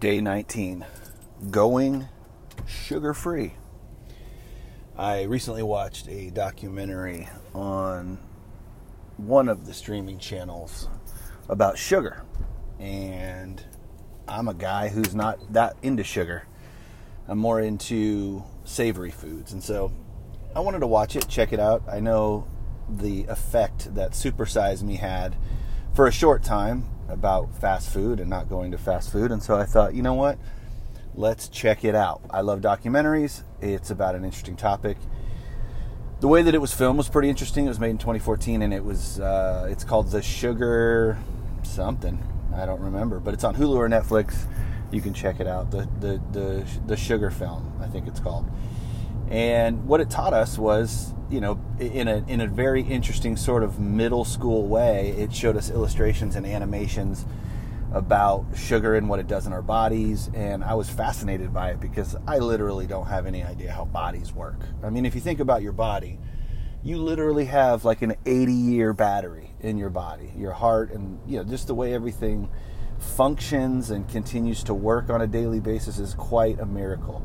Day 19 Going Sugar Free. I recently watched a documentary on one of the streaming channels about sugar. And I'm a guy who's not that into sugar. I'm more into savory foods. And so I wanted to watch it, check it out. I know the effect that Super Size Me had for a short time about fast food and not going to fast food. And so I thought, you know what? Let's check it out. I love documentaries. It's about an interesting topic. The way that it was filmed was pretty interesting. It was made in 2014, and it was uh, it's called The Sugar something. I don't remember, but it's on Hulu or Netflix. You can check it out. The the the the Sugar Film, I think it's called. And what it taught us was, you know, in a in a very interesting sort of middle school way, it showed us illustrations and animations about sugar and what it does in our bodies and I was fascinated by it because I literally don't have any idea how bodies work. I mean, if you think about your body, you literally have like an 80 year battery in your body, your heart and you know, just the way everything functions and continues to work on a daily basis is quite a miracle.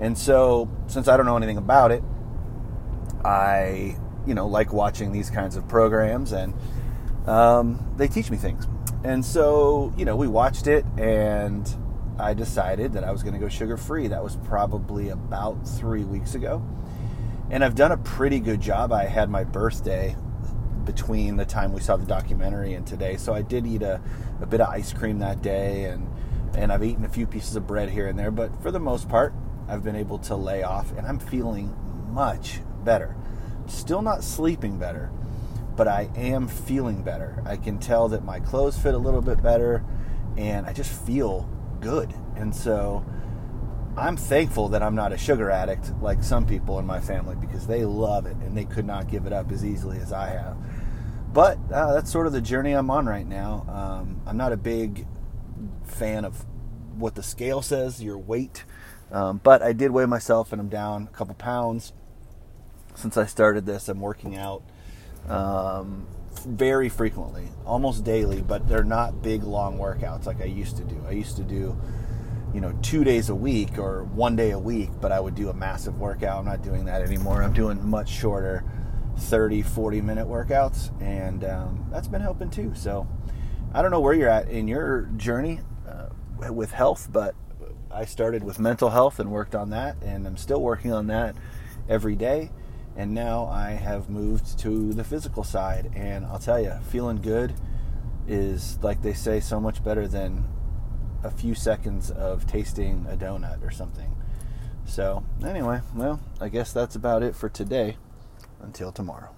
And so, since I don't know anything about it, I, you know, like watching these kinds of programs and um, they teach me things. And so, you know, we watched it and I decided that I was going to go sugar free. That was probably about three weeks ago. And I've done a pretty good job. I had my birthday between the time we saw the documentary and today. So I did eat a, a bit of ice cream that day and, and I've eaten a few pieces of bread here and there. But for the most part, I've been able to lay off and I'm feeling much better. Still not sleeping better, but I am feeling better. I can tell that my clothes fit a little bit better and I just feel good. And so I'm thankful that I'm not a sugar addict like some people in my family because they love it and they could not give it up as easily as I have. But uh, that's sort of the journey I'm on right now. Um, I'm not a big fan of what the scale says, your weight. Um, but I did weigh myself and I'm down a couple pounds since I started this. I'm working out um, very frequently, almost daily, but they're not big, long workouts like I used to do. I used to do, you know, two days a week or one day a week, but I would do a massive workout. I'm not doing that anymore. I'm doing much shorter 30, 40 minute workouts, and um, that's been helping too. So I don't know where you're at in your journey uh, with health, but I started with mental health and worked on that, and I'm still working on that every day. And now I have moved to the physical side, and I'll tell you, feeling good is like they say so much better than a few seconds of tasting a donut or something. So, anyway, well, I guess that's about it for today. Until tomorrow.